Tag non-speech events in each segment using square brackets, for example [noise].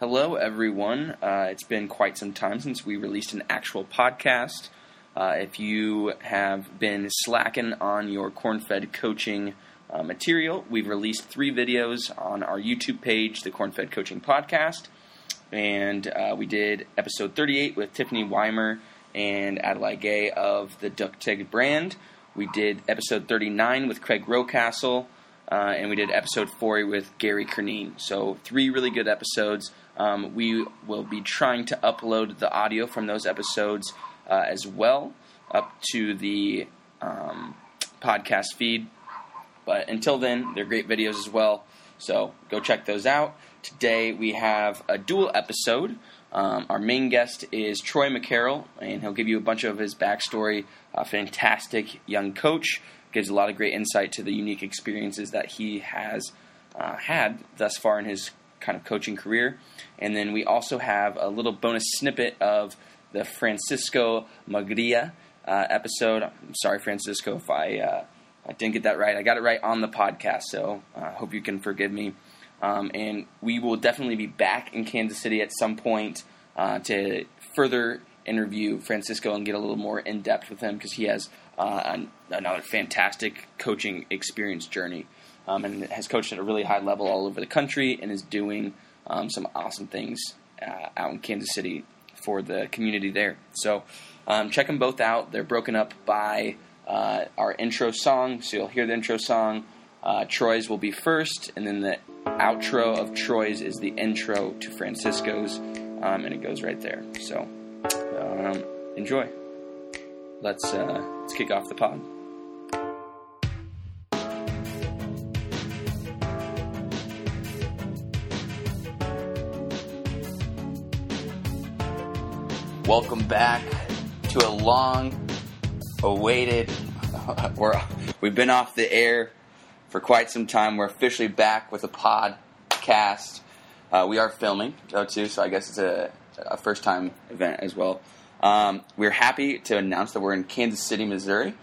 Hello, everyone. Uh, it's been quite some time since we released an actual podcast. Uh, if you have been slacking on your corn-fed coaching uh, material, we've released three videos on our YouTube page, the Corn-Fed Coaching Podcast, and uh, we did episode 38 with Tiffany Weimer and Adelaide Gay of the Duck Tig brand. We did episode 39 with Craig Rocastle, uh, and we did episode 40 with Gary Cernine. So three really good episodes. Um, we will be trying to upload the audio from those episodes uh, as well up to the um, podcast feed. But until then, they're great videos as well. So go check those out. Today we have a dual episode. Um, our main guest is Troy McCarroll, and he'll give you a bunch of his backstory. A fantastic young coach, gives a lot of great insight to the unique experiences that he has uh, had thus far in his kind of coaching career. And then we also have a little bonus snippet of the Francisco Magria uh, episode. I'm sorry, Francisco, if I, uh, I didn't get that right. I got it right on the podcast, so I uh, hope you can forgive me. Um, and we will definitely be back in Kansas City at some point uh, to further interview Francisco and get a little more in depth with him because he has uh, an, another fantastic coaching experience journey um, and has coached at a really high level all over the country and is doing um, some awesome things uh, out in Kansas City for the community there. So um, check them both out. They're broken up by uh, our intro song, so you'll hear the intro song. Uh, Troy's will be first, and then the outro of Troy's is the intro to Francisco's, um, and it goes right there. So um, enjoy. Let's uh, let's kick off the pod. Welcome back to a long awaited. [laughs] We're, we've been off the air for quite some time. We're officially back with a podcast. Uh, we are filming, though, too, so I guess it's a, a first time event as well. Um, we're happy to announce that we're in Kansas City, Missouri,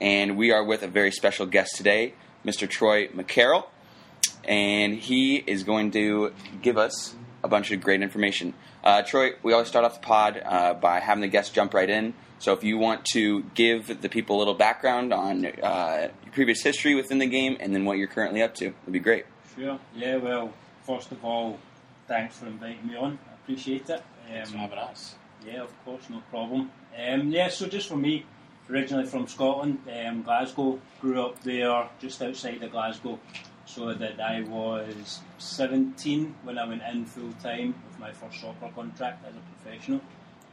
and we are with a very special guest today, Mr. Troy McCarroll. And he is going to give us a bunch of great information. Uh, Troy, we always start off the pod uh, by having the guests jump right in. So if you want to give the people a little background on uh, your previous history within the game and then what you're currently up to, it'd be great. Sure. Yeah. Well, first of all, thanks for inviting me on. I appreciate it. Um, thanks for having us. Yeah, of course, no problem. Um, yeah. So just for me, originally from Scotland, um, Glasgow, grew up there, just outside of Glasgow so that I was 17 when I went in full time with my first soccer contract as a professional.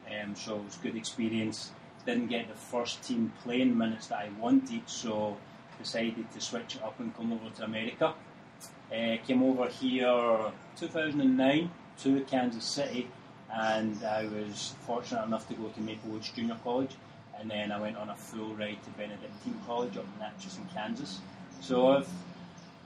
Um, so it was good experience. Didn't get the first team playing minutes that I wanted, so decided to switch it up and come over to America. Uh, came over here 2009 to Kansas City, and I was fortunate enough to go to Maple Woods Junior College, and then I went on a full ride to Benedictine College up in Atchison in Kansas. So I've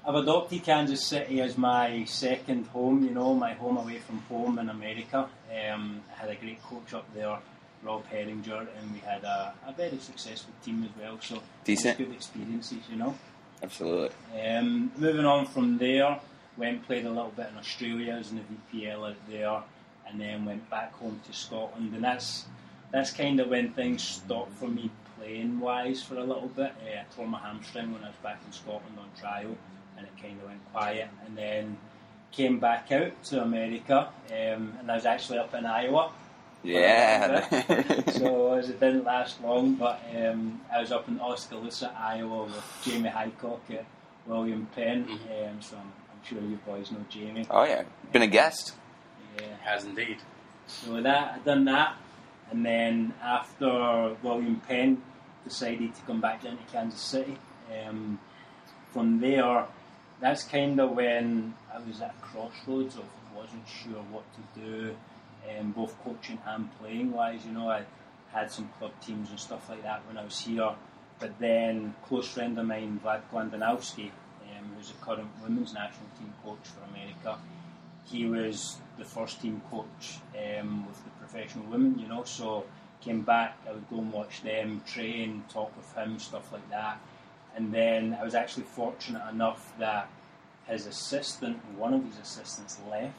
I've adopted Kansas City as my second home, you know, my home away from home in America. Um, I had a great coach up there, Rob Herringer, and we had a, a very successful team as well. So decent, good experiences, you know. Absolutely. Um, moving on from there, went played a little bit in Australia as in the VPL out there, and then went back home to Scotland, and that's that's kind of when things stopped for me playing wise for a little bit. Uh, I tore my hamstring when I was back in Scotland on trial and it kind of went quiet. And then came back out to America, um, and I was actually up in Iowa. Yeah. so it didn't last long, but um, I was up in Oskaloosa, Iowa, with Jamie Highcock at William Penn. Mm-hmm. Um, so I'm, I'm, sure you boys know Jamie. Oh yeah, been a guest. Yeah, has indeed. So that I done that, and then after William Penn decided to come back down to Kansas City. Um, from there, that's kind of when I was at a crossroads of wasn't sure what to do, um, both coaching and playing wise. You know, I had some club teams and stuff like that when I was here. But then, close friend of mine, Vlatko Andonovski, um, who's the current women's national team coach for America, he was the first team coach um, with the professional women. You know, so came back. I would go and watch them train, talk with him, stuff like that and then I was actually fortunate enough that his assistant, one of his assistants, left,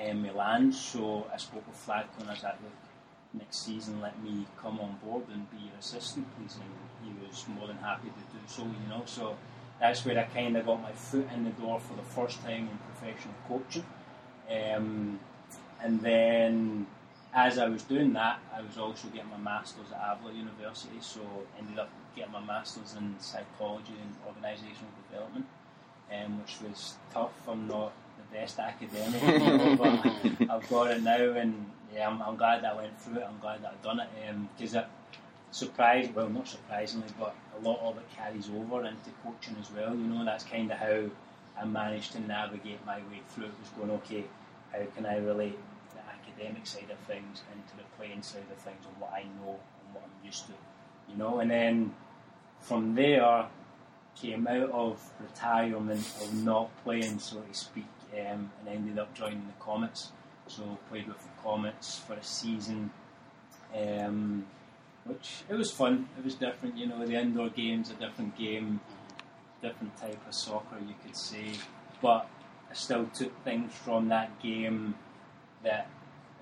um, Milan. So I spoke with Vlatko and I was look, next season let me come on board and be your assistant, please. And he was more than happy to do so, you know. So that's where I kind of got my foot in the door for the first time in professional coaching. Um, and then as I was doing that, I was also getting my masters at Avila University, so ended up getting my masters in psychology and organisational development, um, which was tough. I'm not the best academic, [laughs] but I've got it now, and yeah, I'm, I'm, glad that I went through it. I'm glad that I've done it because um, it surprised, well, not surprisingly, but a lot of it carries over into coaching as well. You know, that's kind of how I managed to navigate my way through it. Was going okay, how can I relate academic side of things into the playing side of things and what I know and what I'm used to, you know, and then from there came out of retirement of not playing, so to speak, um, and ended up joining the Comets. So played with the Comets for a season, um, which it was fun. It was different, you know. The indoor game's a different game, different type of soccer, you could say. But I still took things from that game that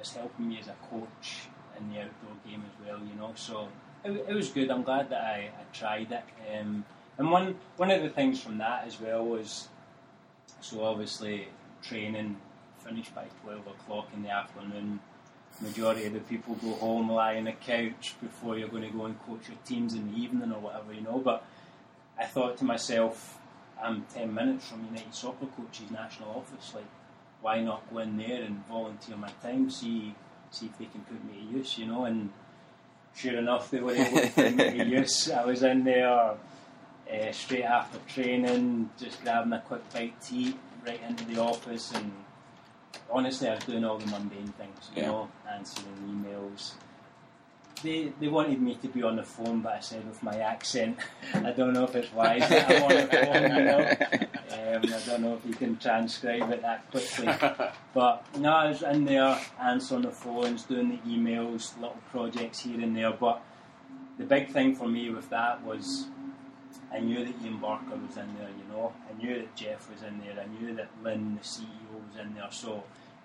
is helping me as a coach in the outdoor game as well, you know. So it, it was good. I'm glad that I, I tried it. Um, and one one of the things from that as well was so obviously training finished by twelve o'clock in the afternoon. Majority of the people go home, lie on the couch before you're going to go and coach your teams in the evening or whatever, you know. But I thought to myself, I'm ten minutes from United Soccer Coaches National Office. Like, why not go in there and volunteer my time, see see if they can put me to use, you know? And sure enough, they were able to put me to [laughs] use. I was in there uh, straight after training, just grabbing a quick bite to eat, right into the office, and honestly, I was doing all the mundane things, you yeah. know, answering emails. They, they wanted me to be on the phone, but I said with my accent, [laughs] I don't know if it's wise that I'm on the phone, you know. Um, I don't know if you can transcribe it that quickly. [laughs] But no, I was in there answering the phones, doing the emails, little projects here and there. But the big thing for me with that was I knew that Ian Barker was in there, you know. I knew that Jeff was in there. I knew that Lynn, the CEO, was in there. So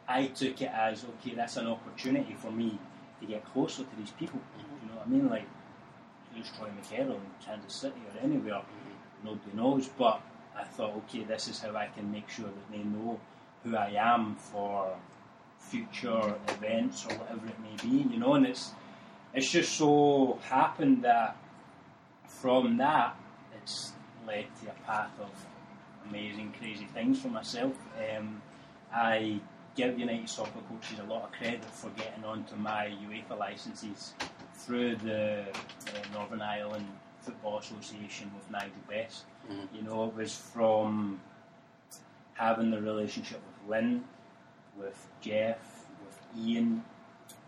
I took it as okay, that's an opportunity for me to get closer to these people. You know what I mean? Like, who's Troy McCarroll in Kansas City or anywhere? Mm-hmm. Nobody knows. But I thought, okay, this is how I can make sure that they know who I am for future events or whatever it may be. You know, and it's it's just so happened that from that it's led to a path of amazing, crazy things for myself. Um, I give United Soccer coaches a lot of credit for getting onto my UEFA licenses through the uh, Northern Ireland Football Association with Nigel Best. Mm-hmm. You know, it was from having the relationship with Lynn, with Jeff, with Ian,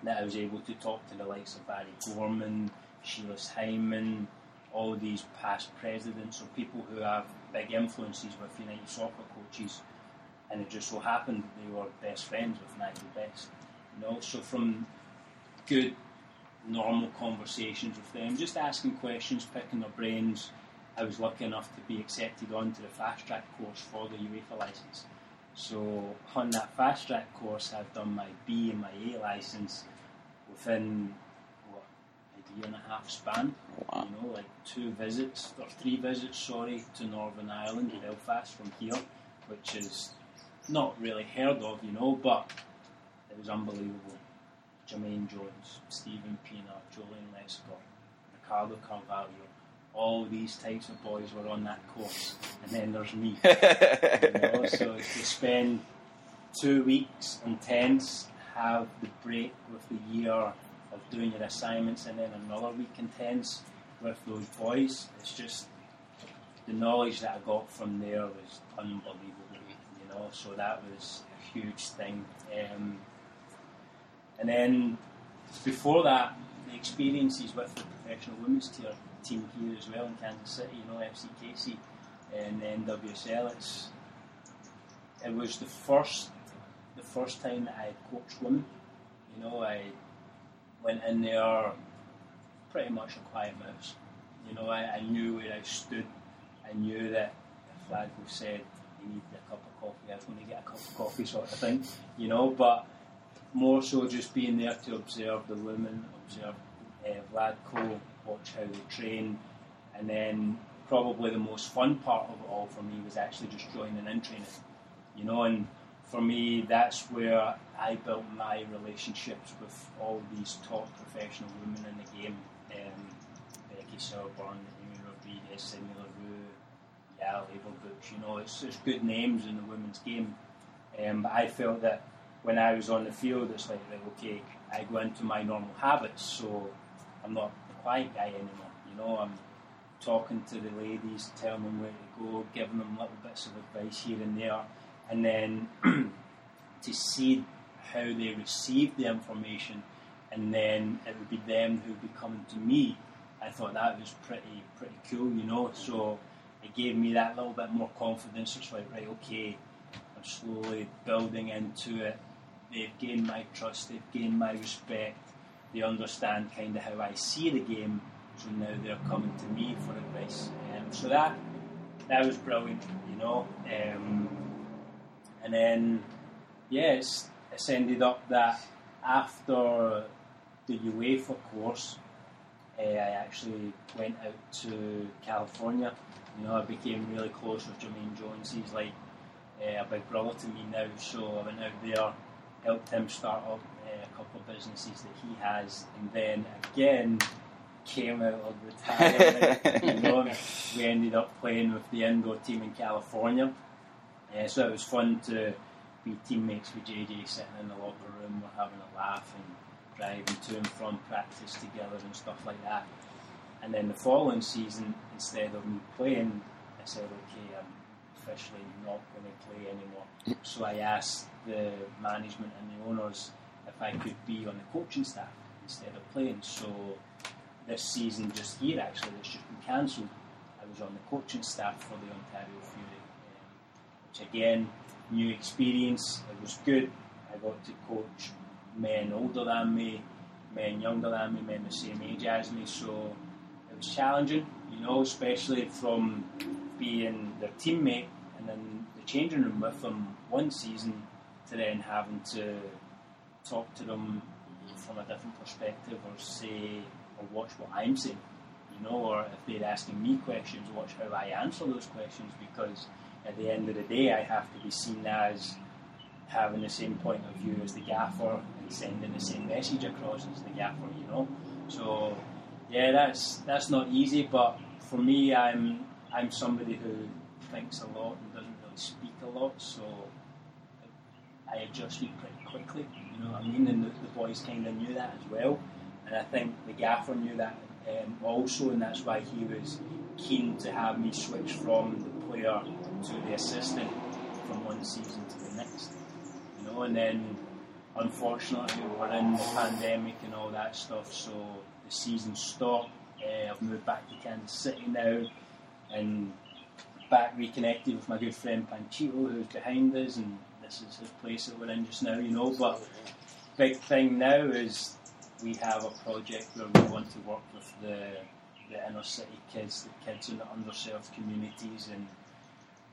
that I was able to talk to the likes of Barry Gorman, Sheila Hyman, all these past presidents or people who have big influences with United soccer coaches, and it just so happened that they were best friends with Nigel Best. You know, so from good, normal conversations with them, just asking questions, picking their brains. I was lucky enough to be accepted onto the fast track course for the UEFA license. So on that fast track course, I've done my B and my A license within what, a year and a half span. Wow. You know, like two visits or three visits, sorry, to Northern Ireland, mm. Belfast from here, which is not really heard of, you know, but it was unbelievable. Jermaine Jones, Steven Pienaar, Joleon Lescott, Ricardo Carvalho, all these types of boys were on that course, and then there's me. [laughs] you know, so to spend two weeks intense, have the break with the year of doing your assignments and then another week intense with those boys. It's just the knowledge that I got from there was unbelievable, you know. So that was a huge thing. Um, and then before that, the experiences with the professional women's tier team here as well in Kansas City, you know, FC Casey and then WSL. It's it was the first the first time that I had coached women. You know, I went in there pretty much a quiet mouse. You know, I, I knew where I stood. I knew that if Vlatko said he needed a cup of coffee, was going to get a cup of coffee, sort of thing, you know. But more so just being there to observe the women, observe uh, Vlatko, watch how they train, and then probably the most fun part of it all for me was actually just joining in training, you know. And for me, that's where I built my relationships with all these top professional women in the game. Um, Becky Sauerbrunn, Amy Rodriguez, Sydney Averbuch, you know, it's, it's good names in the women's game. Um, I felt that when I was on the field, it's like, right, okay, I go into my normal habits, so I'm not the quiet guy anymore. You know, I'm talking to the ladies, telling them where to go, giving them little bits of advice here and there, and then [clears throat] to see how they receive the information, and then it would be them who would be coming to me. I thought that was pretty pretty cool, you know. So it gave me that little bit more confidence. It's like, right, okay, I'm slowly building into it. They've gained my trust, they've gained my respect, they understand kind of how I see the game, so now they're coming to me for advice. Um, so that that was brilliant, you know. Um, and then, yeah, it's, it's ended up that after the UEFA course, uh, I actually went out to California. You know, I became really close with Jermaine Jones. He's like uh, a big brother to me now. So I went out there, helped him start up uh, a couple of businesses that he has, and then again came out of retirement. [laughs] you know, we ended up playing with the indoor team in California. Uh, so it was fun to be teammates with JJ sitting in the locker room, we're having a laugh and driving to and from practice together and stuff like that. And then the following season, instead of me playing, I said, okay, I'm officially not going to play anymore. So I asked the management and the owners if I could be on the coaching staff instead of playing. So this season, just here actually, that's just been cancelled. I was on the coaching staff for the Ontario Fury, um, which again, new experience. It was good. I got to coach men older than me, men younger than me, men the same age as me. So it was challenging, you know, especially from being their teammate and then the changing room with them one season to then having to talk to them from a different perspective or say or watch what I'm saying, you know, or if they're asking me questions, watch how I answer those questions because at the end of the day I have to be seen as having the same point of view as the gaffer and sending the same message across as the gaffer, you know. So yeah, that's that's not easy, but for me, I'm I'm somebody who thinks a lot and doesn't really speak a lot, so I adjusted pretty quickly. You know what I mean? And the, the boys kind of knew that as well, and I think the gaffer knew that um, also, and that's why he was keen to have me switch from the player to the assistant from one season to the next You know, and then unfortunately we're in the pandemic and all that stuff, so the season stopped. Uh, I've moved back to Kansas City now, and back reconnected with my good friend Panchito, who's behind us, and this is his place that we're in just now, you know. But big thing now is we have a project where we want to work with the the inner city kids, the kids in the underserved communities, and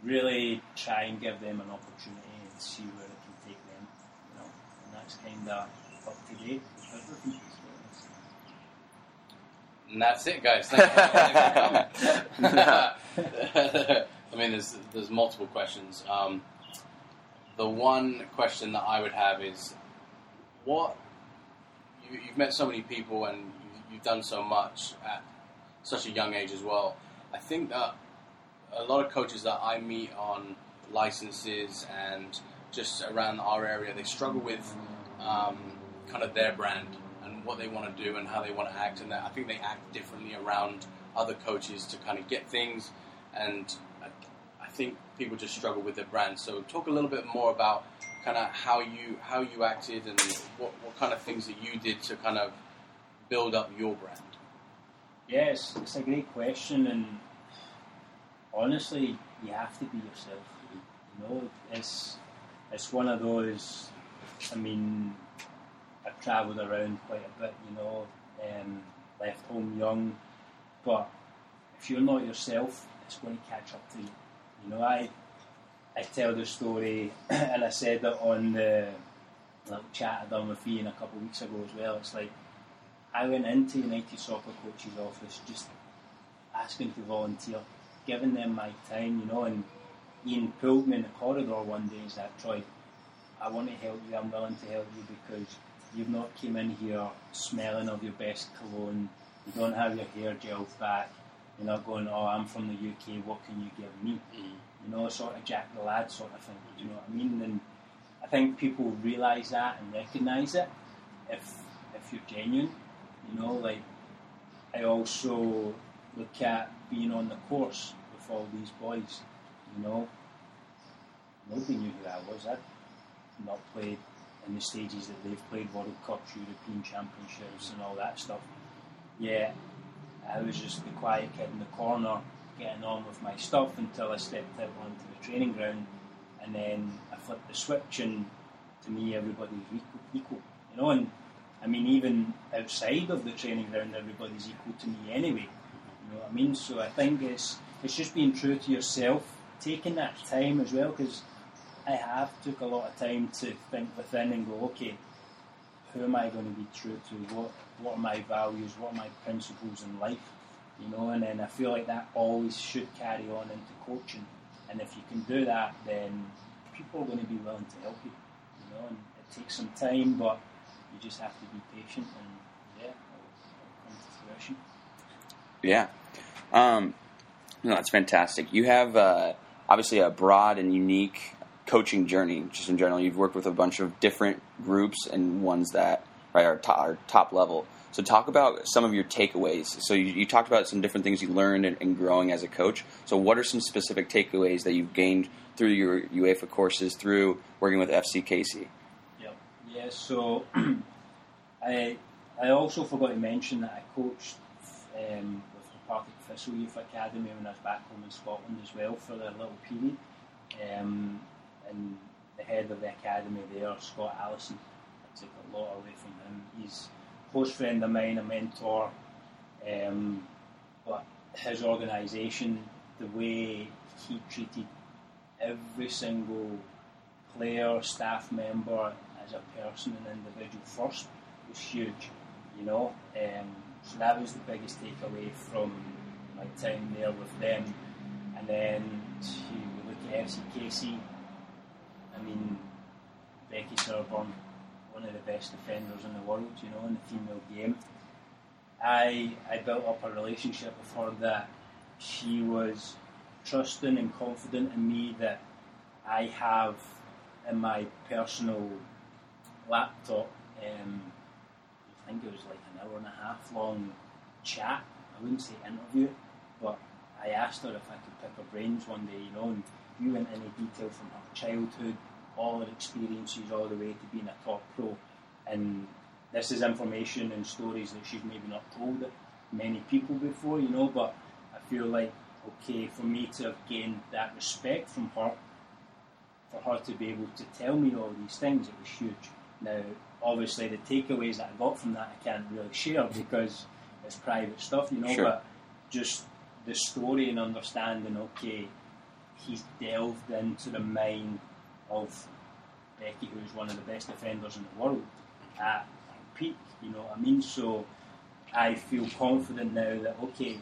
really try and give them an opportunity and see where it can take them. You know, and that's kind of up to date And that's it, guys. Thank you, [laughs] [laughs] I mean, there's there's multiple questions. Um, the one question that I would have is, what you, have met so many people and you've, you've done so much at such a young age as well. I think that a lot of coaches that I meet on licenses and just around our area, they struggle with um, kind of their brand what they want to do and how they want to act. And I think they act differently around other coaches to kind of get things. And I, I think people just struggle with their brand. So talk a little bit more about kind of how you how you acted and what, what kind of things that you did to kind of build up your brand. Yes, it's a great question, and honestly, you have to be yourself. You know, it's it's one of those I mean, I've travelled around quite a bit, you know, um, left home young, but if you're not yourself, it's going to catch up to you. You know, I I tell the story, [clears throat] and I said it on the little chat I done with Ian a couple of weeks ago as well. It's like I went into United Soccer Coach's office just asking to volunteer, giving them my time, you know, and Ian pulled me in the corridor one day and said, Troy, I want to help you, I'm willing to help you because you've not came in here smelling of your best cologne, you don't have your hair gelled back, you're not going, oh, I'm from the UK, what can you give me? Mm. You know, sort of Jack the Lad sort of thing, do you know what I mean? And I think people realise that and recognise it if, if you're genuine, you know, like I also look at being on the course with all these boys, you know. Nobody knew who I was. I'd not played in the stages that they've played World Cups, European Championships, and all that stuff. Yeah, I was just the quiet kid in the corner getting on with my stuff until I stepped out onto the training ground, and then I flipped the switch, and to me, everybody's equal, equal you know. And I mean, even outside of the training ground, everybody's equal to me anyway. You know what I mean? So I think it's it's just being true to yourself, taking that time as well, because I have took a lot of time to think within and go, okay, who am I going to be true to? What what are my values? What are my principles in life? You know, and then I feel like that always should carry on into coaching. And if you can do that, then people are going to be willing to help you. You know, and it takes some time, but you just have to be patient, and yeah, it'll, it'll come to fruition. Yeah. Um, no, that's fantastic. You have uh, obviously a broad and unique coaching journey, just in general. You've worked with a bunch of different groups and ones that right are, to- are top level. So talk about some of your takeaways. So you, you talked about some different things you learned in, in growing as a coach. So what are some specific takeaways that you've gained through your UEFA courses, through working with FCKC? Yep. Yeah. So [clears throat] I I also forgot to mention that I coached um, with the Partick Thistle Youth Academy when I was back home in Scotland as well for a little period. Um, and the head of the academy there, Scott Allison, I took a lot away from him. He's a close friend of mine, a mentor. Um, but his organisation, the way he treated every single player, staff member as a person and individual first was huge, you know. Um, so that was the biggest takeaway from my time there with them. And then to look at FC Casey, I mean, Becky Sauerbrunn, one of the best defenders in the world, you know, in the female game. I I built up a relationship with her that she was trusting and confident in me that I have in my personal laptop. Um, I think it was like an hour and a half long chat. I wouldn't say interview, but I asked her if I could pick her brains one day, you know, and we went into detail from her childhood, all her experiences, all the way to being a top pro. And this is information and stories that she's maybe not told many people before, you know, but I feel like, okay, for me to have gained that respect from her, for her to be able to tell me all these things, it was huge. Now, obviously, the takeaways that I got from that I can't really share because it's private stuff, you know, Sure. but just the story and understanding, okay, he's delved into the mind of Becky, who's one of the best defenders in the world, at peak, you know what I mean? So I feel confident now that, okay,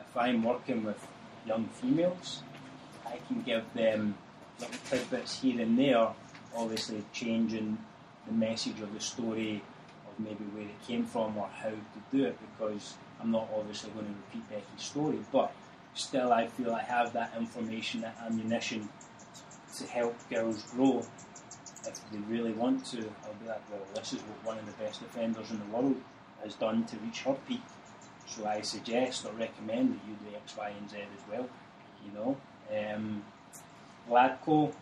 if I'm working with young females, I can give them little tidbits here and there, obviously changing the message or the story of maybe where it came from or how to do it because I'm not obviously going to repeat Becky's story, but still I feel I have that information, that ammunition to help girls grow if they really want to. I'll be like, well, this is what one of the best defenders in the world has done to reach her peak. So I suggest or recommend that you do X, Y, and Z as well. You know, um, Vlatko,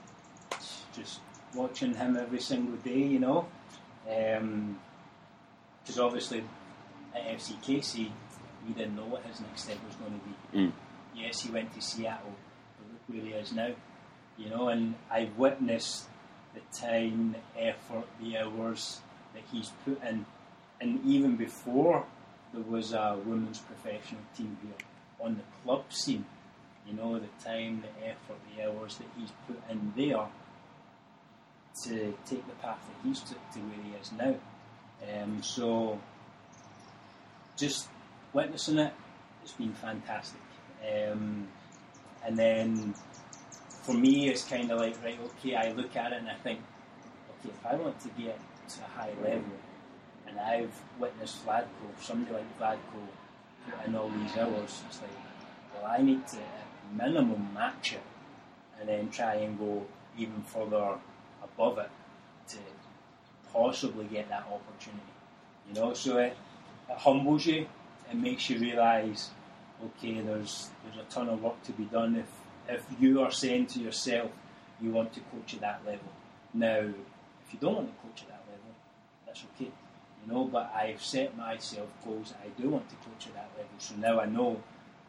just watching him every single day. You know, because obviously at FCKC, we didn't know what his next step was going to be. Mm. Yes, he went to Seattle, but look where he is now. You know, and I've witnessed the time, the effort, the hours that he's put in, and even before there was a women's professional team here on the club scene, You know, the time, the effort, the hours that he's put in there to take the path that he's took to where he is now. Um, so, just witnessing it, it's been fantastic. Um, and then for me, it's kind of like, right, okay, I look at it and I think, okay, if I want to get to a high level, and I've witnessed Vlatko, somebody like Vlatko, put in all these hours, it's like, well, I need to minimum match it, and then try and go even further above it to possibly get that opportunity. You know, so it, it humbles you, it makes you realise, okay, there's there's a ton of work to be done if if you are saying to yourself you want to coach at that level. Now, if you don't want to coach at that level, that's okay. You know, but I've set myself goals I do want to coach at that level. So now I know,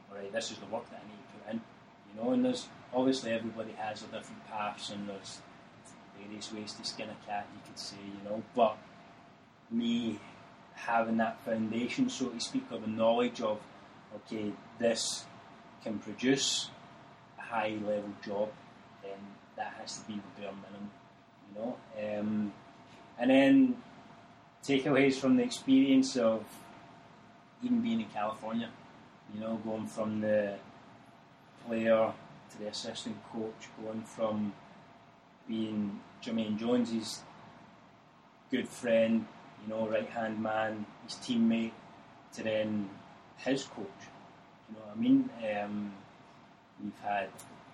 all right, this is the work that I need to put in. You know, and there's obviously everybody has their different paths and there's various ways to skin a cat, you could say, you know. But me having that foundation, so to speak, of a knowledge of, okay, this can produce a high level job, then that has to be the bare minimum, you know. Um, and then takeaways from the experience of even being in California, you know, going from the player to the assistant coach, going from being Jermaine Jones's good friend, you know, right hand man, his teammate, to then his coach. You know what I mean? Um, we've had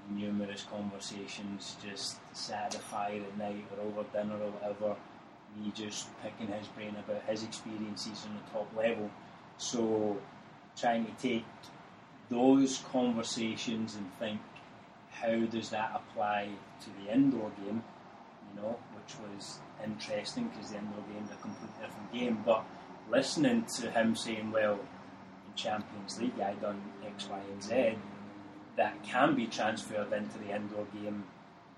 numerous conversations, just sat at the fire at night or over dinner or whatever. Me just picking his brain about his experiences on the top level. So, trying to take those conversations and think, how does that apply to the indoor game? You know, which was interesting because the indoor game is a completely different game. But listening to him saying, well, Champions League I done X, Y, and Z, that can be transferred into the indoor game,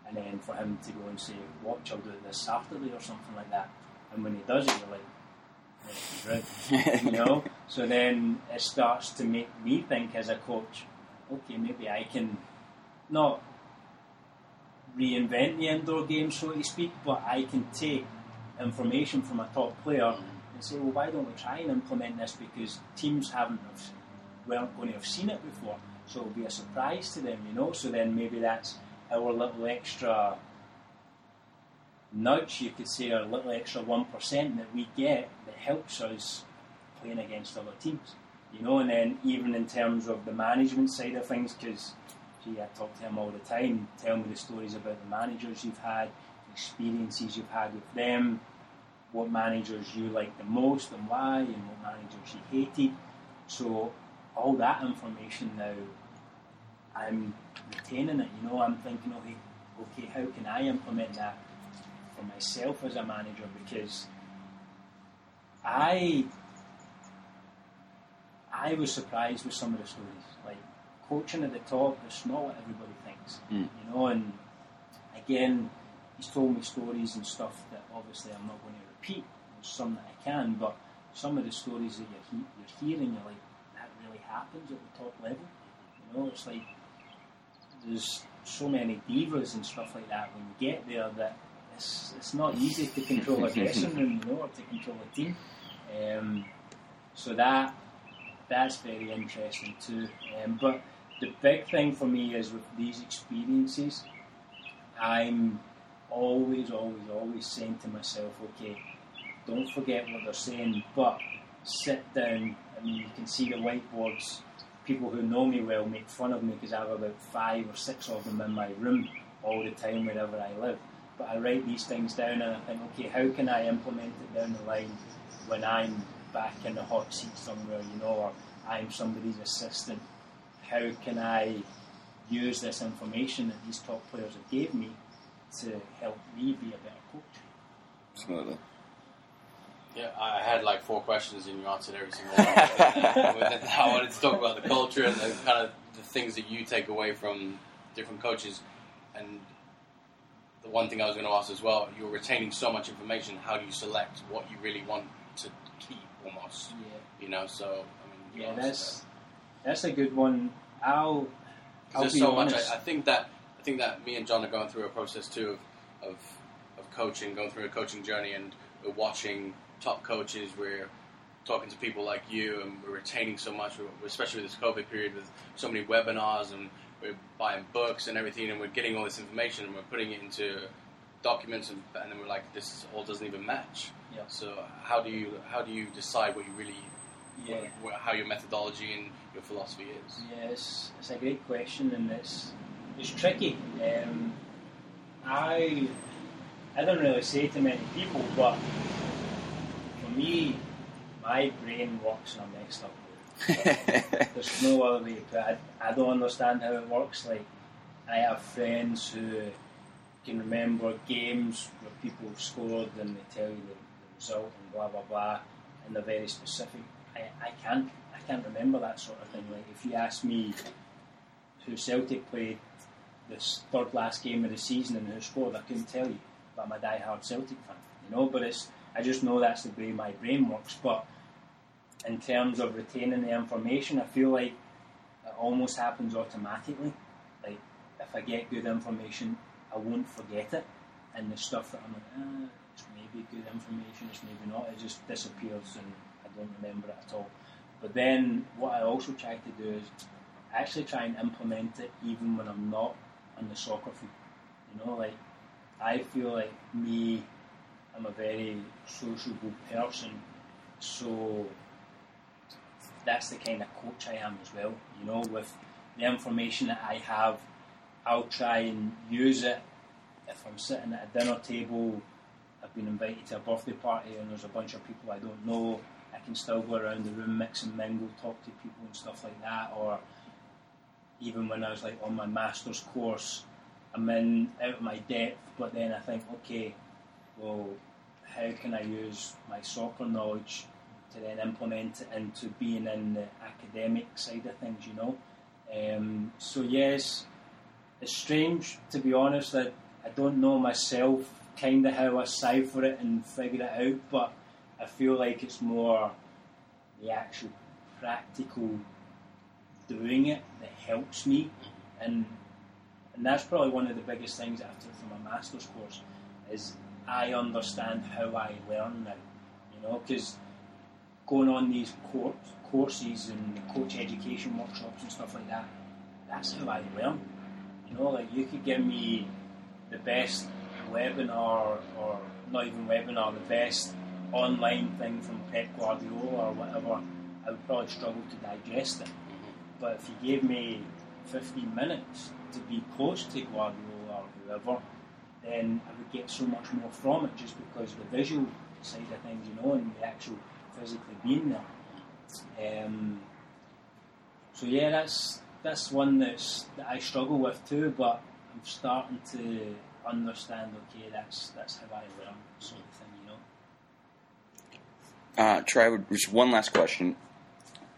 and then for him to go and say, watch, I'll do it this Saturday or something like that. And when he does it, you're like, right, you know. [laughs] So then it starts to make me think as a coach, okay, maybe I can not reinvent the indoor game, so to speak, but I can take information from a top player mm-hmm. And say, well, why don't we try and implement this? Because teams haven't have, weren't going to have seen it before, so it'll be a surprise to them, you know. So then maybe that's our little extra nudge, you could say, a little extra one percent that we get that helps us playing against other teams, you know. And then even in terms of the management side of things, because gee, I talk to him all the time. Tell me the stories about the managers you've had, experiences you've had with them, what managers you like the most and why, and what managers you hated. So all that information now, I'm retaining it. You know, I'm thinking, okay, okay, how can I implement that for myself as a manager? Because I I was surprised with some of the stories. Like coaching at the top, it's not what everybody thinks. Mm. You know, and again, he's told me stories and stuff that obviously I'm not going to repeat. Some that I can, but some of the stories that you're, he- you're hearing, you're like, that really happens at the top level. You know, it's like there's so many divas and stuff like that when you get there that it's, it's not easy to control a dressing [laughs] room, you know, or to control a team. Um, so that that's very interesting too. Um, but the big thing for me is with these experiences, I'm always, always, always saying to myself, okay, don't forget what they're saying, but sit down. I mean, you can see the whiteboards. People who know me well make fun of me because I have about five or six of them in my room all the time wherever I live. But I write these things down and I think, okay, how can I implement it down the line when I'm back in the hot seat somewhere, you know, or I'm somebody's assistant? How can I use this information that these top players have gave me to help me be a better coach? Absolutely. Yeah, I had like four questions and you answered every single [laughs] one. [laughs] I wanted to talk about the culture and the kind of the things that you take away from different coaches. And the one thing I was going to ask as well, you're retaining so much information. How do you select what you really want to keep, almost? Yeah. You know, so I mean, Yeah, answered that's that's a good one. I'll I'll there's be so much. honest. I, I think that I think that me and John are going through a process too of, of of coaching, going through a coaching journey, and we're watching top coaches. We're talking to people like you, and we're retaining so much, we're- especially with this COVID period, with so many webinars, and we're buying books and everything, and we're getting all this information, and we're putting it into documents, and, and then we're like, this all doesn't even match. Yeah. So how do you how do you decide what you really Yeah. what, how your methodology and your philosophy is? Yeah, it's, it's a great question and it's it's tricky. Um, I I don't really say to many people, but for me, my brain works in a messed up way. [laughs] There's no other way to put it. I, I don't understand how it works. Like I have friends who can remember games where people have scored and they tell you the, the result and blah blah blah, and they're very specific. I, I can't I can't remember that sort of thing. Like if you ask me who Celtic played this third last game of the season and who scored, I couldn't tell you. But I'm a die-hard Celtic fan, you know. But it's I just know that's the way my brain works. But in terms of retaining the information, I feel like it almost happens automatically. Like if I get good information, I won't forget it, and the stuff that I'm like, ah, it's maybe good information, it's maybe not. It just disappears, and I don't remember it at all. But then what I also try to do is actually try and implement it even when I'm not on the soccer field. You know, like I feel like me, I'm a very sociable person, so that's the kind of coach I am as well. You know, with the information that I have, I'll try and use it. If I'm sitting at a dinner table, I've been invited to a birthday party and there's a bunch of people I don't know, I can still go around the room, mix and mingle, talk to people and stuff like that. Or even when I was like on my master's course, I'm in out of my depth, but then I think, okay, well, how can I use my soccer knowledge to then implement it into being in the academic side of things, you know? Um, so yes, it's strange to be honest that I don't know myself kind of how I cipher it and figure it out, but I feel like it's more the actual practical doing it that helps me, and and that's probably one of the biggest things took from my master's course is I understand how I learn now, you know, because going on these course, courses and coach education workshops and stuff like that, that's how I learn. You know, like you could give me the best webinar or not even webinar, the best online thing from Pep Guardiola or whatever, I would probably struggle to digest it. But if you gave me 15 minutes to be close to Guardiola or whoever, then I would get so much more from it just because the visual side of things, you know, and the actual physically being there. Um, so yeah, that's that's one that's that I struggle with too, but I'm starting to understand. Okay, that's that's how I learn, sort of thing, you know. Uh, just one last question.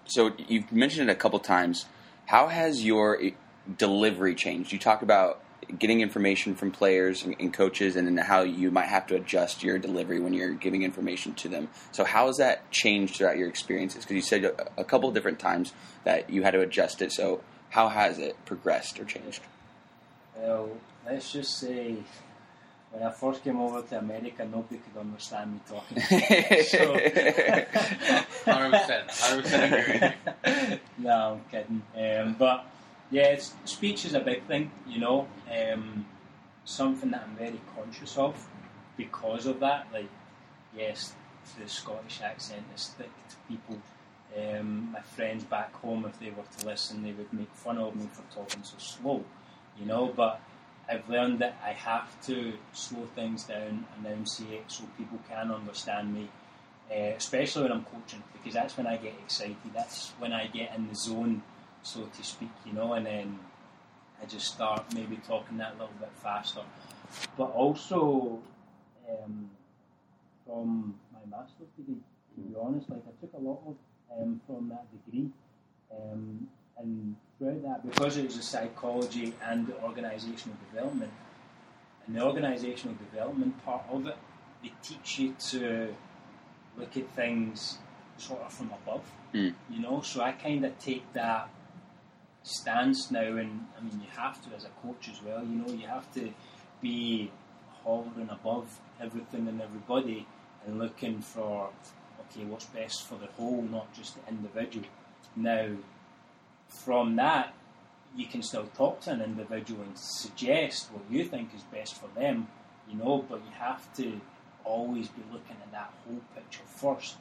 So you've mentioned it a couple times. How has your eh, delivery changed? You talk about getting information from players and, and coaches, and then how you might have to adjust your delivery when you're giving information to them. So how has that changed throughout your experiences? Because you said a, a couple different times that you had to adjust it. So how has it progressed or changed? Well, let's just say when I first came over to America, nobody could understand me talking. [laughs] so, 100%, 100% agree [laughs] no, I'm kidding. Um, but yeah, it's, speech is a big thing, you know. Um, something that I'm very conscious of because of that. Like, yes, the Scottish accent is thick to people. Um, my friends back home, if they were to listen, they would make fun of me for talking so slow, you know. But I've learned that I have to slow things down, and enunciate, so people can understand me, uh, especially when I'm coaching, because that's when I get excited. That's when I get in the zone, so to speak, you know, and then I just start maybe talking that little bit faster. But also, um, from my master's degree, to be honest, like I took a lot of um, from that degree. Um, and that, because it was a psychology and the organisational development, and the organisational development part of it, they teach you to look at things sort of from above, Mm. you know. So I kind of take that stance now, and I mean, you have to as a coach as well. You know, you have to be hovering above everything and everybody and looking for okay, what's best for the whole, not just the individual. Now, from that, you can still talk to an individual and suggest what you think is best for them, you know, but you have to always be looking at that whole picture first.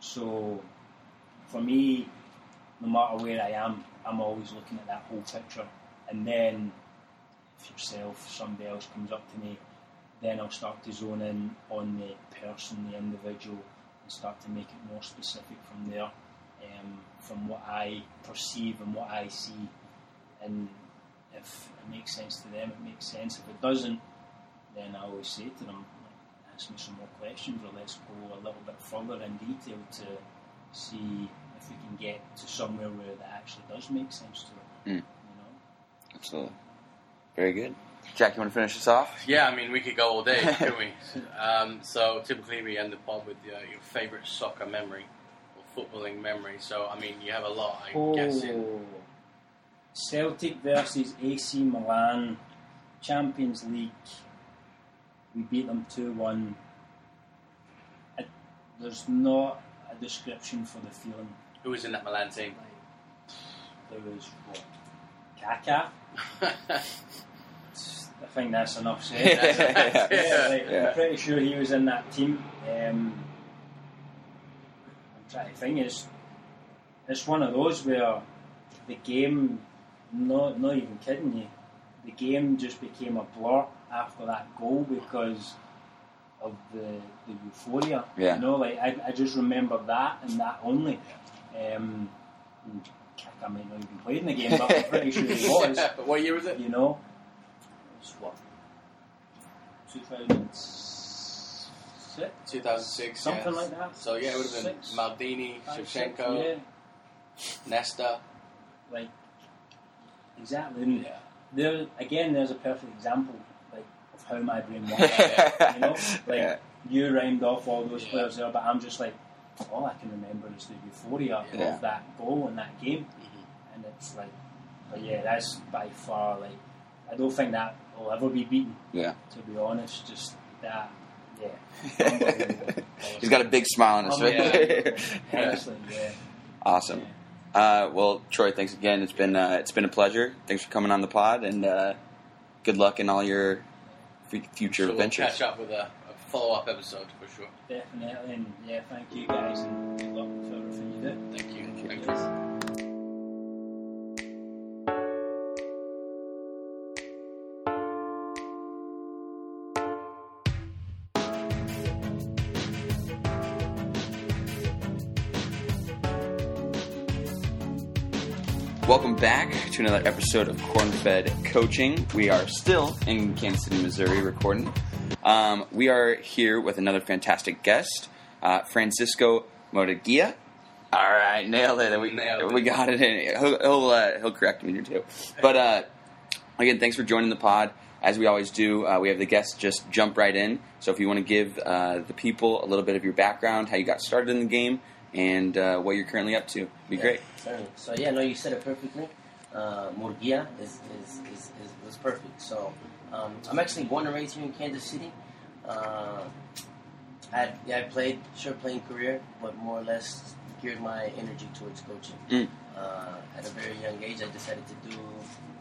So, for me, no matter where I am, I'm always looking at that whole picture. And then, if yourself, somebody else comes up to me, then I'll start to zone in on the person, the individual, and start to make it more specific from there, um, from what I perceive and what I see. And if it makes sense to them, it makes sense. If it doesn't, then I always say to them, ask me some more questions, or let's go a little bit further in detail to see if we can get to somewhere where that actually does make sense to them. Mm. You know? Absolutely. Very good. Jack, you want to finish this off? Yeah, I mean, we could go all day, couldn't we? [laughs] Um, so typically we end the pod with uh, your favourite soccer memory or footballing memory. So, I mean, you have a lot, I'm guessing. Oh, Celtic versus AC Milan, Champions League. We beat them 2 1. There's not a description for the feeling. Who was in that Milan team? There was what? Kaká? [laughs] I think that's enough said. [laughs] yeah, like, Yeah. I'm pretty sure he was in that team. Um, Trying to think. It's it's one of those where the game, not not even kidding you, the game just became a blur after that goal because of the the euphoria. Yeah. You know, like I, I just remember that and that only. Um, Kaká might not even played in the game, but I'm pretty sure he [laughs] was. what year was it? You know, it was what 2006, 2006. something yes. like that. So, yeah, it would have been Six, Maldini, five, six, Shevchenko, yeah, Nesta. like exactly. And Yeah. there again, there's a perfect example like of how my brain works. [laughs] you know, like Yeah. you rhymed off all those Yeah. players there, but I'm just like, all I can remember is the euphoria Yeah. of that goal and that game, Mhm. and it's like, but yeah, that's by far like, I don't think that will ever be beaten. Yeah. To be honest, just that, yeah. [laughs] He's got a big smile on his face. [laughs] Honestly, yeah. awesome. Uh, well, Troy, thanks again. It's been uh, it's been a pleasure. Thanks for coming on the pod, and uh, good luck in all your f- future adventures. we'll catch up with a, a follow up episode for sure. Definitely, and yeah, thank you guys, and good luck with everything you do. Thank you. Thank you. Thank you. Back to another episode of Cornfed Coaching. We are still in Kansas City, Missouri, recording. Um, we are here with another fantastic guest, uh, Francisco Murgia. All right, nailed it. We, Nailed it. we got it. In. He'll he'll, uh, he'll correct me here too. [laughs] But uh, again, thanks for joining the pod. As we always do, uh, we have the guests just jump right in. So if you want to give uh, the people a little bit of your background, how you got started in the game, and uh, what you're currently up to, be Yeah, great. Certainly. So yeah, no, you said it perfectly. Uh, Murgia is, is, is, is was perfect. So um, I'm actually born and raised here in Kansas City. Uh, I I played short playing career, but more or less geared my energy towards coaching. Mm. Uh, at a very young age, I decided to do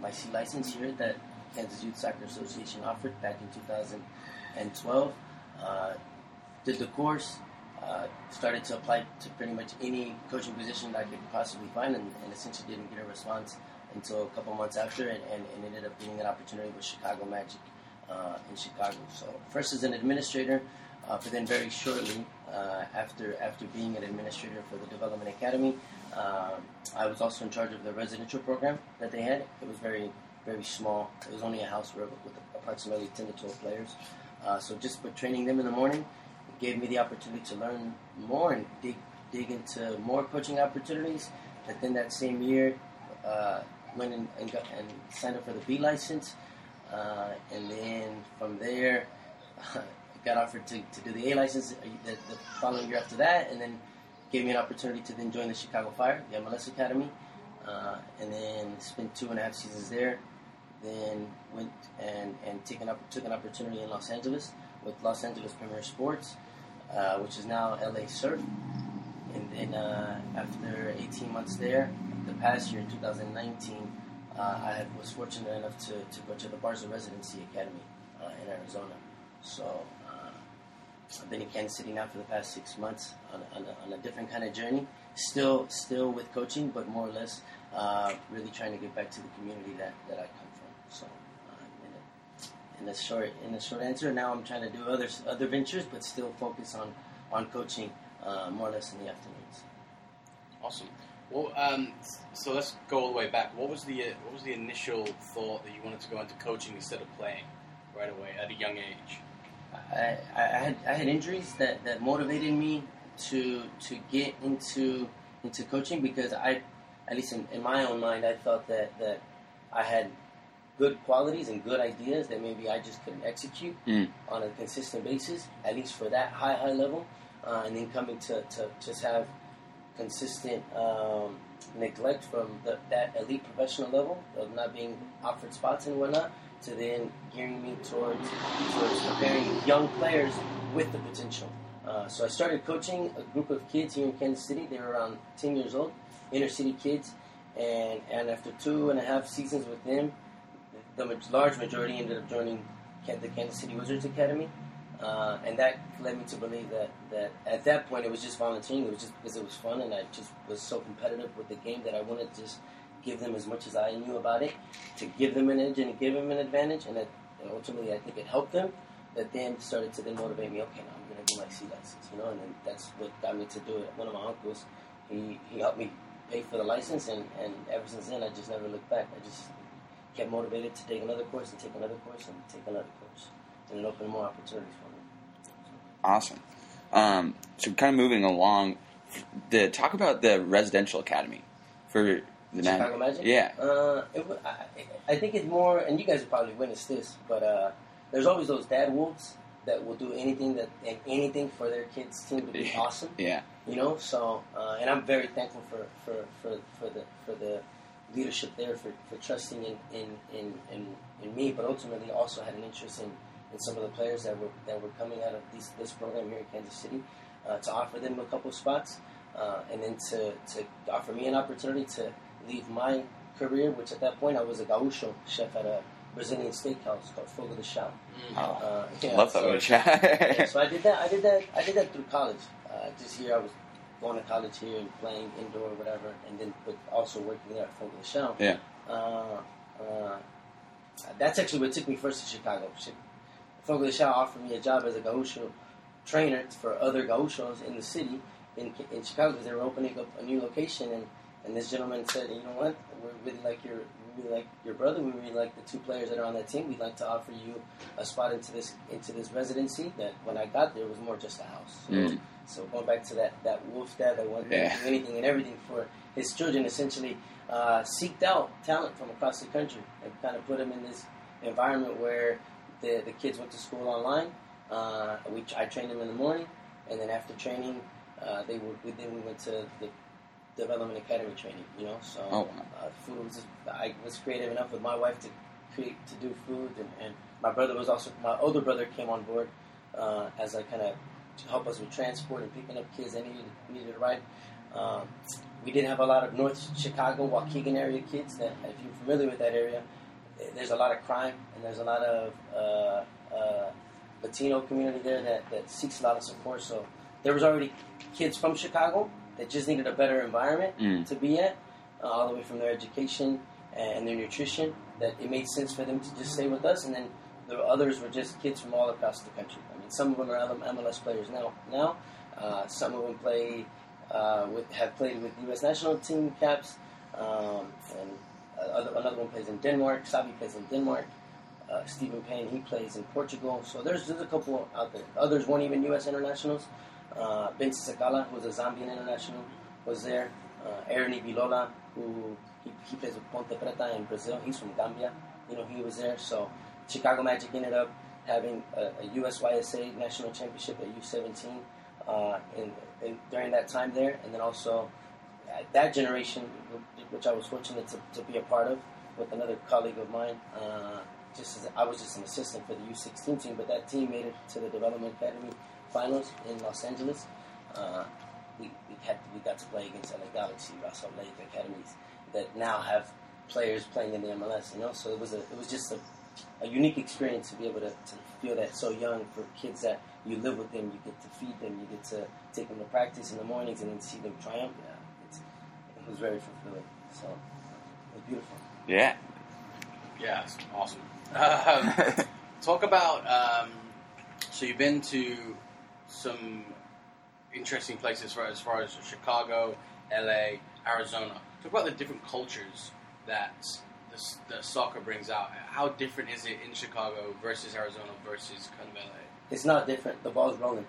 my C license here that Kansas Youth Soccer Association offered back in 2012. Uh, did the course, uh, started to apply to pretty much any coaching position that I could possibly find, and, and essentially didn't get a response until a couple months after, and, and, and ended up getting an opportunity with Chicago Magic uh, in Chicago. So first as an administrator, uh, but then very shortly uh, after after being an administrator for the Development Academy, uh, I was also in charge of the residential program that they had. It was very very small. It was only a house with, approximately 10 to 12 players. Uh, so just for training them in the morning, it gave me the opportunity to learn more and dig, dig into more coaching opportunities. But then that same year, uh, went and, and, got, and signed up for the B license. Uh, and then from there, [laughs] got offered to, to do the A license the, the following year after that. And then gave me an opportunity to then join the Chicago Fire, the MLS Academy. uh, and then spent two and a half seasons there. Then went and and taken up took an opportunity in Los Angeles with Los Angeles Premier Sports, uh, which is now LA Surf. And then uh, after 18 months there, the past year, 2019, uh, I was fortunate enough to, to go to the Barca Residency Academy uh, in Arizona. So uh, I've been in Kansas City now for the past six months on, on, a, on a different kind of journey. Still, still with coaching, but more or less uh, really trying to get back to the community that, that I come from. So, uh, in, a, in short in the short answer, now I'm trying to do other other ventures, but still focus on on coaching uh, more or less in the afternoons. Awesome. Well, um, so let's go all the way back. What was the uh, what was the initial thought that you wanted to go into coaching instead of playing right away at a young age? I, I had I had injuries that, that motivated me to to get into into coaching because I at least in, in my own mind I thought that, that I had good qualities and good ideas that maybe I just couldn't execute Mm. on a consistent basis, at least for that high high level, uh, and then coming to, to just have consistent um, neglect from the, that elite professional level of not being offered spots and whatnot to then gearing me towards towards preparing young players with the potential. Uh, so I started coaching a group of kids here in Kansas City. They were around 10 years old, inner city kids, and and after two and a half seasons with them, the large majority ended up joining the Kansas City Wizards Academy. Uh, and that led me to believe that, that at that point it was just volunteering. It was just because it was fun, and I just was so competitive with the game that I wanted to just give them as much as I knew about it to give them an edge and give them an advantage. And, that, and ultimately, I think it helped them. That then started to then motivate me. Okay, now I'm going to do my C license, you know. And then that's what got me to do it. One of my uncles, he he helped me pay for the license, and, and ever since then, I just never looked back. I just kept motivated to take another course and take another course and take another course, and it opened more opportunities for me. Awesome. Um, so, kind of moving along, the talk about the residential academy for the Chicago Magic? Yeah. Uh, it, I, I think it's more, and you guys have probably witnessed this, but uh, there's always those dad wolves that will do anything that and anything for their kids' team to be awesome. Yeah. You know, so uh, and I'm very thankful for, for, for, for the for the leadership there for, for trusting in, in, in, in, in me, but ultimately also had an interest in, in some of the players that were that were coming out of these, this program here in Kansas City uh, to offer them a couple spots, uh, and then to, to offer me an opportunity to leave my career, which at that point I was a gaucho chef at a Brazilian steakhouse called Fogo de Chão. Oh, Uh, yeah, love so- that. yeah, so I did that. I did that. I did that through college. Uh, just here, I was going to college here and playing indoor or whatever, and then but also working there at Fogo de Chão. Yeah. Uh, uh, that's actually what took me first to Chicago. Fogo de Chão offered me a job as a gaucho trainer for other gauchos in the city in, in Chicago because they were opening up a new location, and, and this gentleman said, you know what, we really like your we really like your brother. We really like the two players that are on that team. We'd like to offer you a spot into this into this residency. That when I got there was more just a house. So, Mm. so going back to that that wolf dad that wanted Yeah. to do anything and everything for his children, essentially uh, seeked out talent from across the country and kind of put them in this environment where the the kids went to school online. Uh, we I trained them in the morning, and then after training, uh, they were we, then we went to the development academy training. You know, so Oh, wow. uh, food was just, I was creative enough with my wife to create to do food, and, and my brother was also my older brother came on board uh, as I kind of to help us with transport and picking up kids that needed needed a ride. Um, we did have a lot of North Chicago, Waukegan area kids. That if you're familiar with that area, there's a lot of crime and there's a lot of uh, uh, Latino community there that, that seeks a lot of support. So there was already kids from Chicago that just needed a better environment Mm. to be at, uh, all the way from their education and their nutrition. That it made sense for them to just stay with us, and then the others were just kids from all across the country. I mean, some of them are MLS players now. Now, uh, some of them play uh, with have played with U.S. national team caps, um, and another one plays in Denmark. Sabbi plays in Denmark. Uh, Stephen Payne he plays in Portugal. So there's there's a couple out there. Others weren't even U.S. internationals. Uh, Ben Sakala, who's a Zambian international, was there. Uh, Aaron Ibilola, who he, he plays with Ponte Preta in Brazil. He's from Gambia. You know, he was there. So Chicago Magic ended up having a, a USYSA national championship at U17 uh, in, in, during that time there, and then also that generation, which I was fortunate to, to be a part of with another colleague of mine. Uh, just as I was just an assistant for the U16 team, but that team made it to the Development Academy finals in Los Angeles. Uh, we, we had we got to play against LA Galaxy, Real Salt Lake academies that now have players playing in the MLS. You know, so it was a it was just a, a unique experience to be able to, to feel that so young for kids that you live with them, you get to feed them, you get to take them to practice in the mornings, and then see them triumph. Yeah, was very fulfilling. So it was beautiful. Yeah. Yeah, it's awesome. Um, [laughs] talk about. Um, so you've been to some interesting places for, as far as Chicago, LA, Arizona. Talk about the different cultures that the, the soccer brings out. How different is it in Chicago versus Arizona versus kind of LA? It's not different. The ball is rolling.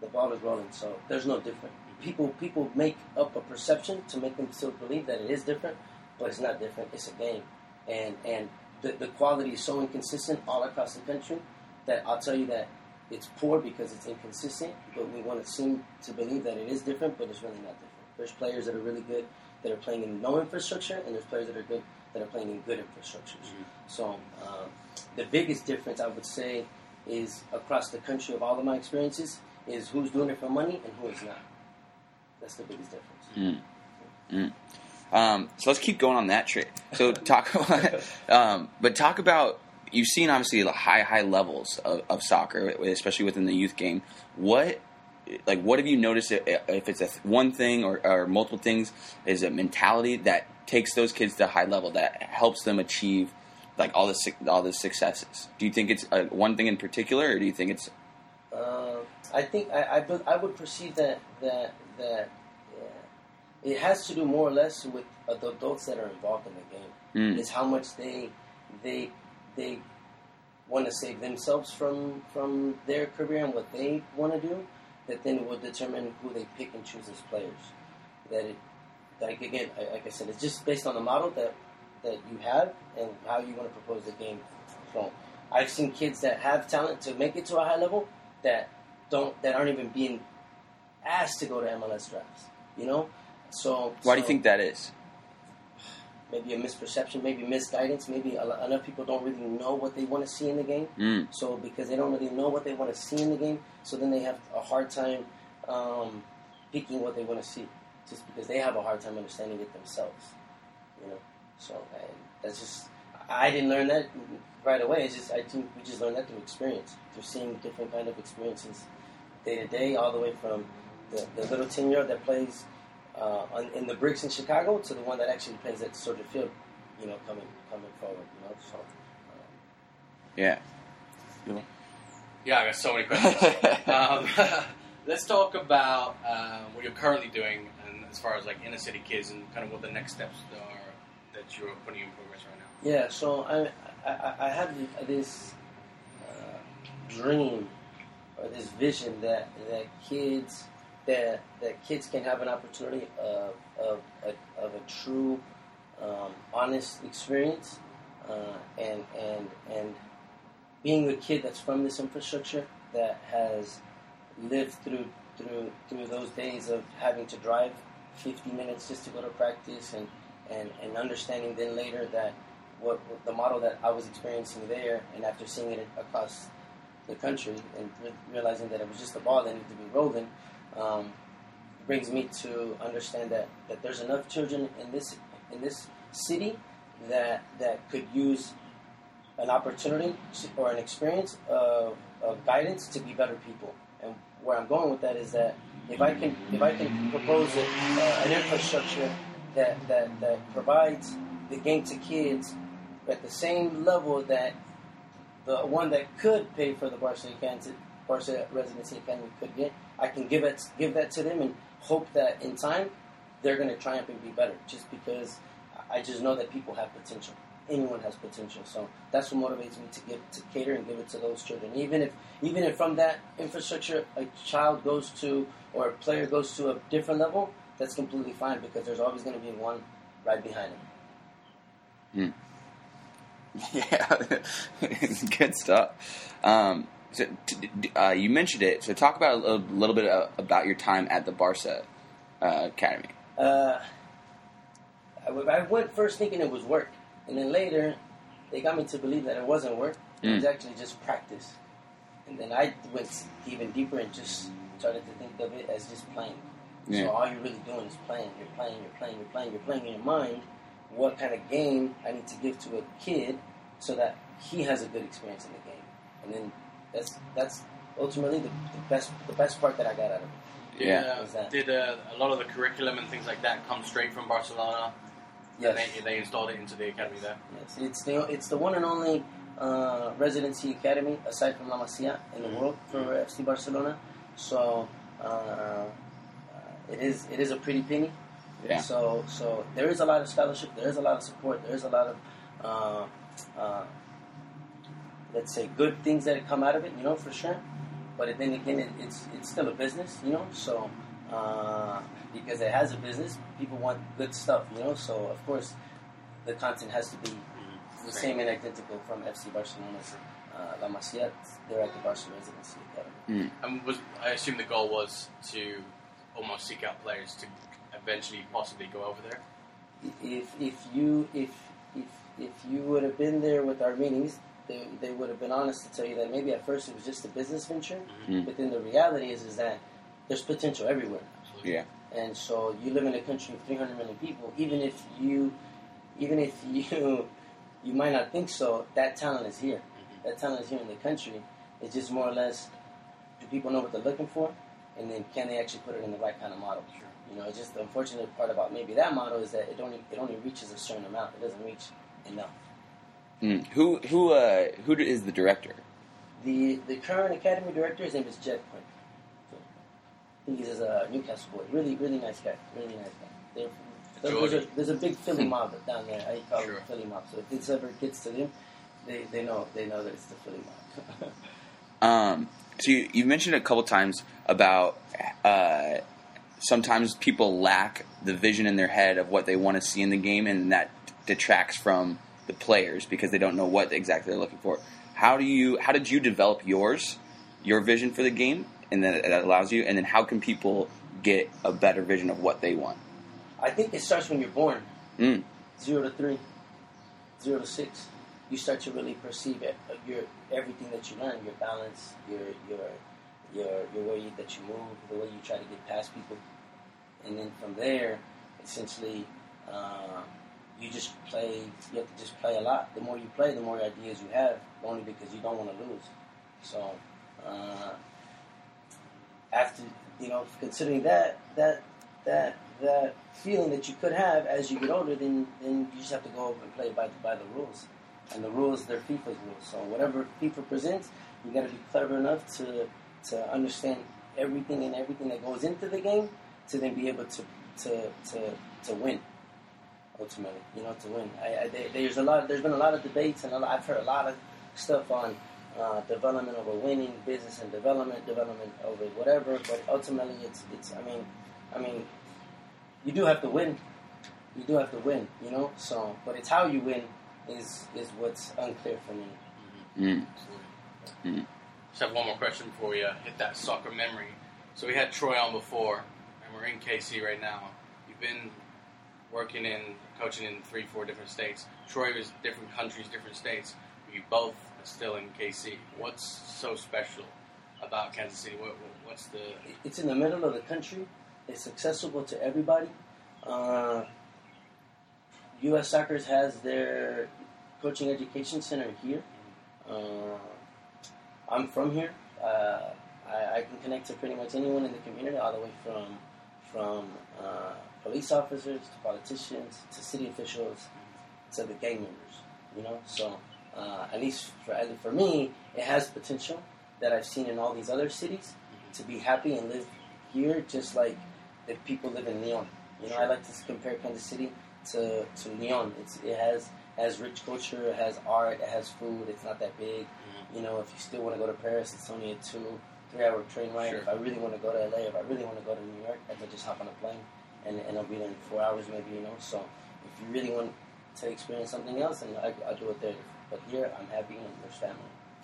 The ball is rolling, so there's no different. People people make up a perception to make them still believe that it is different, but it's not different. It's a game, and and the, the quality is so inconsistent all across the country that I'll tell you that it's poor because it's inconsistent. But we want to seem to believe that it is different, but it's really not different. There's players that are really good that are playing in no infrastructure, and there's players that are good that are playing in good infrastructures. Mhm. So um, the biggest difference I would say is across the country of all of my experiences is who's doing it for money and who is not. That's the biggest difference. Um, so let's keep going on that trip. So [laughs] talk, [laughs] um, but talk about you've seen obviously the high high levels of, of soccer, especially within the youth game. What like what have you noticed if it's a th- one thing or, or multiple things? Is a mentality that takes those kids to a high level that helps them achieve like all the all the successes? Do you think it's uh, one thing in particular, or do you think it's Uh, I think I, I, I would perceive that that that yeah, it has to do more or less with the adults that are involved in the game. mm, Is how much they they they want to save themselves from from their career and what they want to do. That then will determine who they pick and choose as players. That it like again, I- like I said, it's just based on the model that that you have and how you want to propose the game. So I've seen kids that have talent to make it to a high level that don't that aren't even being asked to go to MLS drafts. You know, so why do you think that is? maybe a misperception, maybe misguidance, maybe a lot, enough people don't really know what they want to see in the game. Mm, So because they don't really know what they want to see in the game, so then they have a hard time um, picking what they want to see, just because they have a hard time understanding it themselves. You know, so and that's just I didn't learn that right away. It's just I think we just learned that through experience, through seeing different kind of experiences day to day, all the way from the, the little ten year old that plays uh, on, in the bricks in Chicago to the one that actually plays at Soldier Field. You know, coming coming forward. You know, so. Um, yeah. Yeah, I got so many questions. [laughs] um, [laughs] let's talk about uh, what you're currently doing, and as far as like inner city kids, and kind of what the next steps are that you're putting in progress right now. Yeah, so I I, I have this uh, dream or this vision that that kids that that kids can have an opportunity of of a, of a true um, honest experience uh, and and and being a kid that's from this infrastructure that has lived through through through those days of having to drive 50 minutes just to go to practice and and, and understanding then later that what, what the model that I was experiencing there and after seeing it across the country and re- realizing that it was just a ball that needed to be rolling um, brings me to understand that, that there's enough children in this in this city that that could use an opportunity or an experience of, of guidance to be better people. And where I'm going with that is that if I can if I can propose a, uh, an infrastructure that, that that provides the game to kids at the same level that the one that could pay for the Barcelona Academy, Barcelona Residency Academy could get, I can give it give that to them and hope that in time they're going to triumph and be better. Just because I just know that people have potential. Anyone has potential, so that's what motivates me to give to cater and give it to those children. Even if even if from that infrastructure a child goes to or a player goes to a different level, that's completely fine because there's always going to be one right behind him. [laughs] Yeah, [laughs] good stuff. Um, so, t- d- uh, you mentioned it. So, talk about a little, little bit about your time at the Barca uh, Academy. Uh, I went first thinking it was work, and then later they got me to believe that it wasn't work. It was Mm. actually just practice. And then I went even deeper and just started to think of it as just playing. Yeah. So all you're really doing is playing. You're playing. You're playing. You're playing. You're playing in your mind what kind of game I need to give to a kid so that he has a good experience in the game. And then that's that's ultimately the, the best the best part that I got out of it. Did, Yeah. uh, that- did uh, a lot of the curriculum and things like that come straight from Barcelona? Yes. And they, they installed it into the academy there. Yes, it's the it's the one and only uh, residency academy aside from La Masia in the world for FC Barcelona. So uh, uh, it is it is a pretty penny. Yeah. So so there is a lot of scholarship. There is a lot of support. There is a lot of uh, uh, let's say good things that come out of it. You know for sure. But then again, it, it's it's still a business. You know so. Uh, because it has a business, people want good stuff, you know. So of course, the content has to be the same and identical from FC Barcelona's uh, La Masia. They're at the Barcelona Residency Academy. And was I assume the goal was to almost seek out players to eventually possibly go over there. If if you if if if you would have been there with our meetings, they, they would have been honest to tell you that maybe at first it was just a business venture, Mhm. but then the reality is is that there's potential everywhere. Yeah. And so you live in a country of 300 million people. Even if you, even if [laughs] you, you might not think so, that talent is here. That talent is here in the country. It's just more or less, do people know what they're looking for, and then can they actually put it in the right kind of model? Sure. You know, it's just the unfortunate part about maybe that model is that it only it only reaches a certain amount. It doesn't reach enough. Mm. Who who uh, who is the director? The the current academy director, his name is Jed Quinn. So, I think he's a Newcastle boy. Really, really nice guy. Really nice guy. They're, there's, a, there's a big Philly [laughs] mob down there. I call Sure. it Philly mob. So if this ever gets to them, they, they know they know that it's the Philly mob. [laughs] Um, so you, you mentioned a couple times about uh, sometimes people lack the vision in their head of what they want to see in the game, and that detracts from the players because they don't know what exactly they're looking for. How do you? How did you develop yours, your vision for the game, and then that allows you? And then how can people get a better vision of what they want? I think it starts when you're born. Mm. Zero to three, zero to six. You start to really perceive it. Your everything that you learn, your balance, your your your your way that you move, the way you try to get past people, and then from there, essentially, uh, you just play. You have to just play a lot. The more you play, the more ideas you have. Only because you don't want to lose. So, uh, after you know, considering that that that that feeling that you could have as you get older, then then you just have to go over and play by the, by the rules. And the rules, they're FIFA's rules. So whatever FIFA presents, you got to be clever enough to to understand everything and everything that goes into the game to then be able to to to, to win. Ultimately, you know, to win. I, I, there's a lot. There's been a lot of debates, and a lot, I've heard a lot of stuff on uh, development over winning, business and development, development over whatever. But ultimately, it's it's. I mean, I mean, you do have to win. You do have to win. You know. So, but it's how you win is is what's unclear for me. Mm. Absolutely. Mhm. Just have one more question before we uh, hit that soccer memory. So we had Troy on before, and we're in KC right now. You've been working in coaching in three, four different states. Troy was different countries, different states. You both are still in KC. What's so special about Kansas City? What- what's the It's in the middle of the country. It's accessible to everybody. Uh, U.S. Soccer has their coaching education center here. Uh, I'm from here. Uh, I, I can connect to pretty much anyone in the community, all the way from from uh, police officers to politicians to city officials to the gang members. You know, so uh, at least for at least for me, it has potential that I've seen in all these other cities to be happy and live here, just like the people live in Lyon. You know, I like to compare Kansas City to to Lyon. It's it has has rich culture, it has art, it has food. It's not that big. You know, if you still want to go to Paris, it's only a two, three hour train ride. Sure. If I really want to go to LA, if I really want to go to New York, I can just hop on a plane and, and I'll be there in four hours maybe, you know. So if you really want to experience something else, then I, I'll do it there. But here, I'm happy and there's family.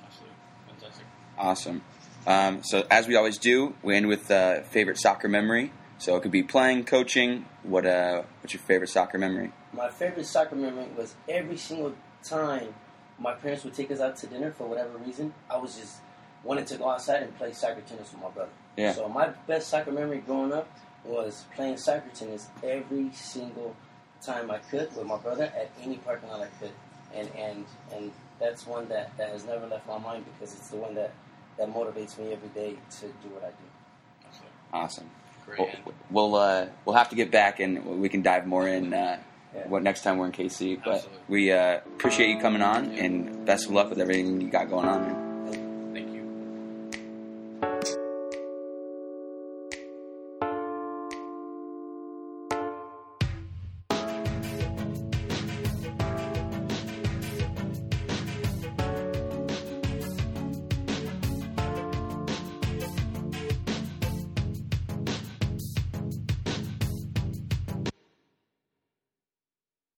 absolutely fantastic? Awesome. Um, so as we always do, we end with uh, favorite soccer memory So it could be playing, coaching. What uh, what's your favorite soccer memory? My favorite soccer memory was every single time my parents would take us out to dinner for whatever reason. I was just wanted to go outside and play soccer tennis with my brother. Yeah. So my best soccer memory growing up was playing soccer tennis every single time I could with my brother at any parking lot I could, and and and that's one that, that has never left my mind because it's the one that that motivates me every day to do what I do. Awesome. Great. We'll we'll, uh, we'll have to get back and we can dive more in. Uh, Yeah. What next time we're in KC? But Absolutely. we uh, appreciate you coming on and best of luck with everything you got going on. Man.